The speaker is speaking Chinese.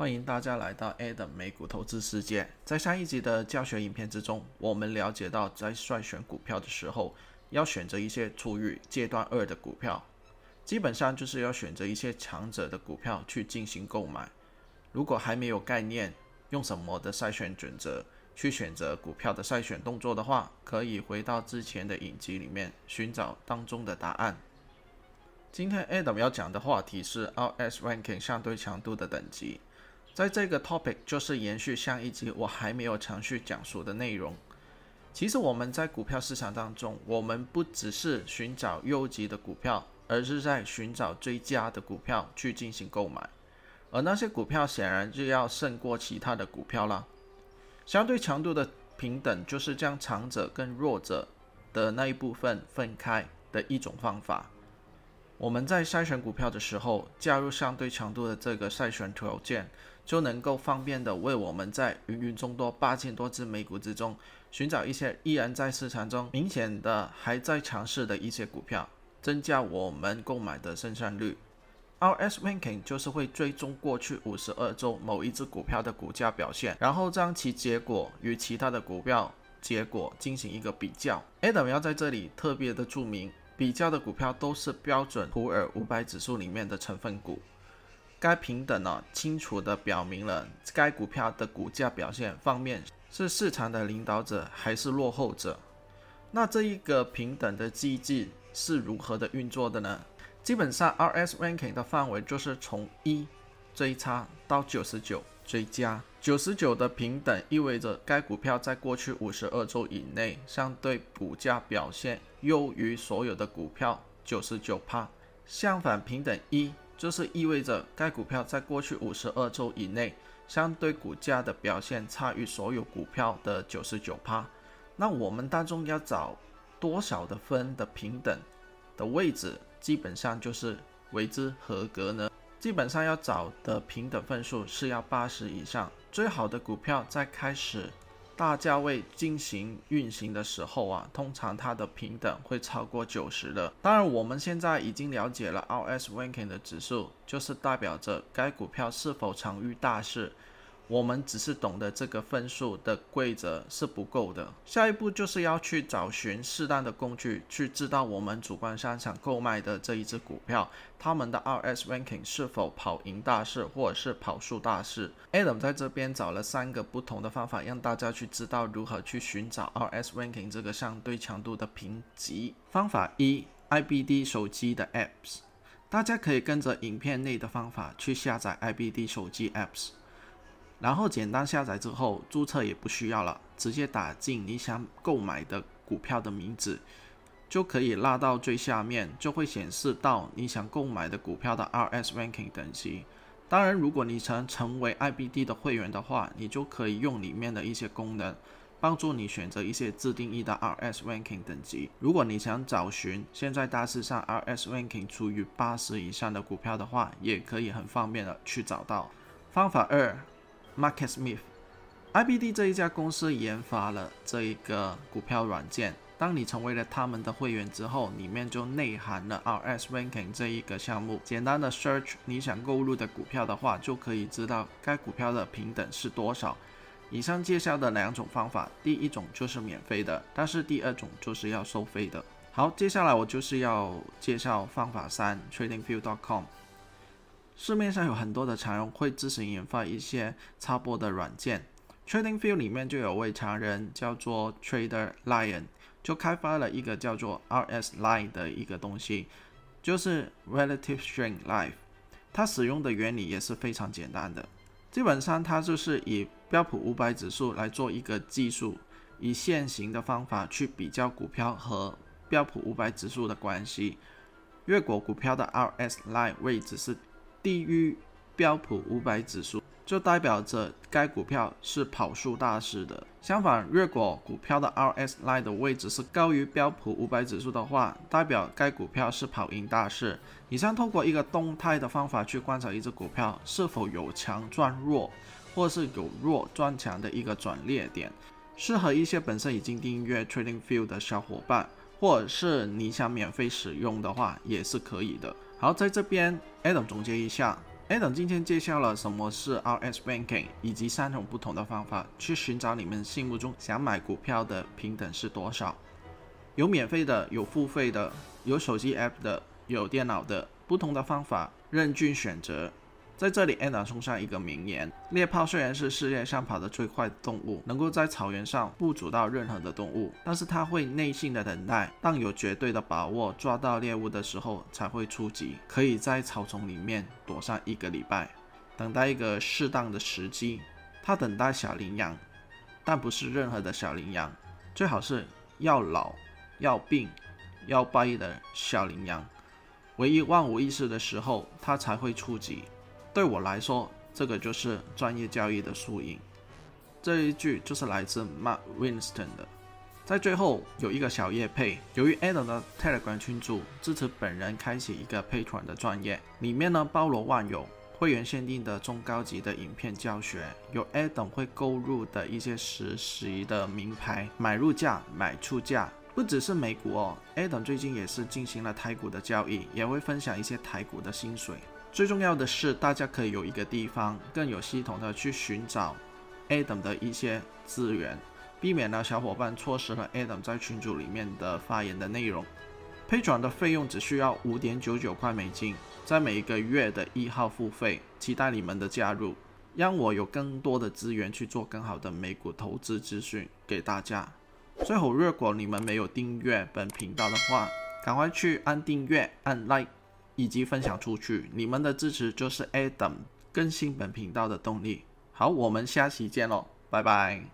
欢迎大家来到 Adam 美股投资世界。在上一集的教学影片之中，我们了解到，在筛选股票的时候，要选择一些处于阶段二的股票，基本上就是要选择一些强者的股票去进行购买。如果还没有概念，用什么的筛选准则去选择股票的筛选动作的话，可以回到之前的影集里面寻找当中的答案。今天 Adam 要讲的话题是 RS Ranking 相对强度的等级。在这个 topic 就是延续上一集我还没有详细讲述的内容。其实我们在股票市场当中，我们不只是寻找优级的股票，而是在寻找最佳的股票去进行购买。而那些股票显然就要胜过其他的股票了。相对强度的平等就是将强者跟弱者的那一部分分开的一种方法。我们在筛选股票的时候，加入相对强度的这个筛选条件。就能够方便的为我们在芸芸众多八千多只美股之中，寻找一些依然在市场中明显的还在强势的一些股票，增加我们购买的胜算率。RS Ranking 就是会追踪过去五十二周某一只股票的股价表现，然后将其结果与其他的股票结果进行一个比较。Adam 要在这里特别的注明，比较的股票都是标准普尔五百指数里面的成分股。该平等呢，清楚地表明了该股票的股价表现方面是市场的领导者还是落后者。那这一个平等的机制是如何的运作的呢？基本上，RS Ranking 的范围就是从一最差到九十九最佳。九十九的平等意味着该股票在过去五十二周以内相对股价表现优于所有的股票九十九趴。相反，平等一。就是意味着该股票在过去五十二周以内，相对股价的表现差于所有股票的九十九趴。那我们当中要找多少的分的平等的位置，基本上就是为之合格呢？基本上要找的平等分数是要八十以上，最好的股票在开始。大价位进行运行的时候啊，通常它的平等会超过九十的。当然，我们现在已经了解了 RS Ranking 的指数，就是代表着该股票是否常遇大势。我们只是懂得这个分数的规则是不够的，下一步就是要去找寻适当的工具，去知道我们主观上想购买的这一只股票，他们的 RS ranking 是否跑赢大势，或者是跑输大势。Adam 在这边找了三个不同的方法，让大家去知道如何去寻找 RS ranking 这个相对强度的评级。方法一，IBD 手机的 apps，大家可以跟着影片内的方法去下载 IBD 手机 apps。然后简单下载之后，注册也不需要了，直接打进你想购买的股票的名字，就可以拉到最下面，就会显示到你想购买的股票的 RS ranking 等级。当然，如果你想成为 IBD 的会员的话，你就可以用里面的一些功能，帮助你选择一些自定义的 RS ranking 等级。如果你想找寻现在大市上 RS ranking 处于八十以上的股票的话，也可以很方便的去找到。方法二。MarketSmith，IBD 这一家公司研发了这一个股票软件。当你成为了他们的会员之后，里面就内含了 RS Ranking 这一个项目。简单的 search 你想购入的股票的话，就可以知道该股票的平等是多少。以上介绍的两种方法，第一种就是免费的，但是第二种就是要收费的。好，接下来我就是要介绍方法三，TradingView.com。市面上有很多的常人会自行研发一些插播的软件，TradingView 里面就有位常人叫做 Trader Lion，就开发了一个叫做 RS Line 的一个东西，就是 Relative Strength Life。它使用的原理也是非常简单的，基本上它就是以标普五百指数来做一个技术，以现行的方法去比较股票和标普五百指数的关系。越果股票的 RS Line 位置是。低于标普五百指数，就代表着该股票是跑输大势的。相反，如果股票的 RSI 的位置是高于标普五百指数的话，代表该股票是跑赢大势。以上通过一个动态的方法去观察一只股票是否有强转弱，或是有弱转强的一个转捩点，适合一些本身已经订阅 TradingView 的小伙伴，或者是你想免费使用的话，也是可以的。好，在这边，Adam 总结一下 Adam 今天介绍了什么是 RS Banking，以及三种不同的方法去寻找你们心目中想买股票的平等是多少。有免费的，有付费的，有手机 App 的，有电脑的，不同的方法任君选择。在这里，Anna 送上一个名言：猎豹虽然是世界上跑得最快的动物，能够在草原上不阻到任何的动物，但是它会耐心的等待，当有绝对的把握抓到猎物的时候才会出击，可以在草丛里面躲上一个礼拜，等待一个适当的时机。它等待小羚羊，但不是任何的小羚羊，最好是要老、要病、要败的小羚羊。唯一万无一失的时候，它才会出击。对我来说，这个就是专业交易的输赢。这一句就是来自 Mark Winston 的。在最后有一个小叶配，由于 Adam 的 Telegram 群组支持本人开启一个 Patron 的专业，里面呢包罗万有，会员限定的中高级的影片教学，有 Adam 会购入的一些实习的名牌买入价、买出价，不只是美股哦，Adam 最近也是进行了台股的交易，也会分享一些台股的薪水。最重要的是，大家可以有一个地方更有系统的去寻找 Adam 的一些资源，避免了小伙伴错失了 Adam 在群组里面的发言的内容。配转的费用只需要五点九九块美金，在每一个月的一号付费，期待你们的加入，让我有更多的资源去做更好的美股投资资讯给大家。最后，如果你们没有订阅本频道的话，赶快去按订阅，按 Like。以及分享出去，你们的支持就是 Adam 更新本频道的动力。好，我们下期见喽，拜拜。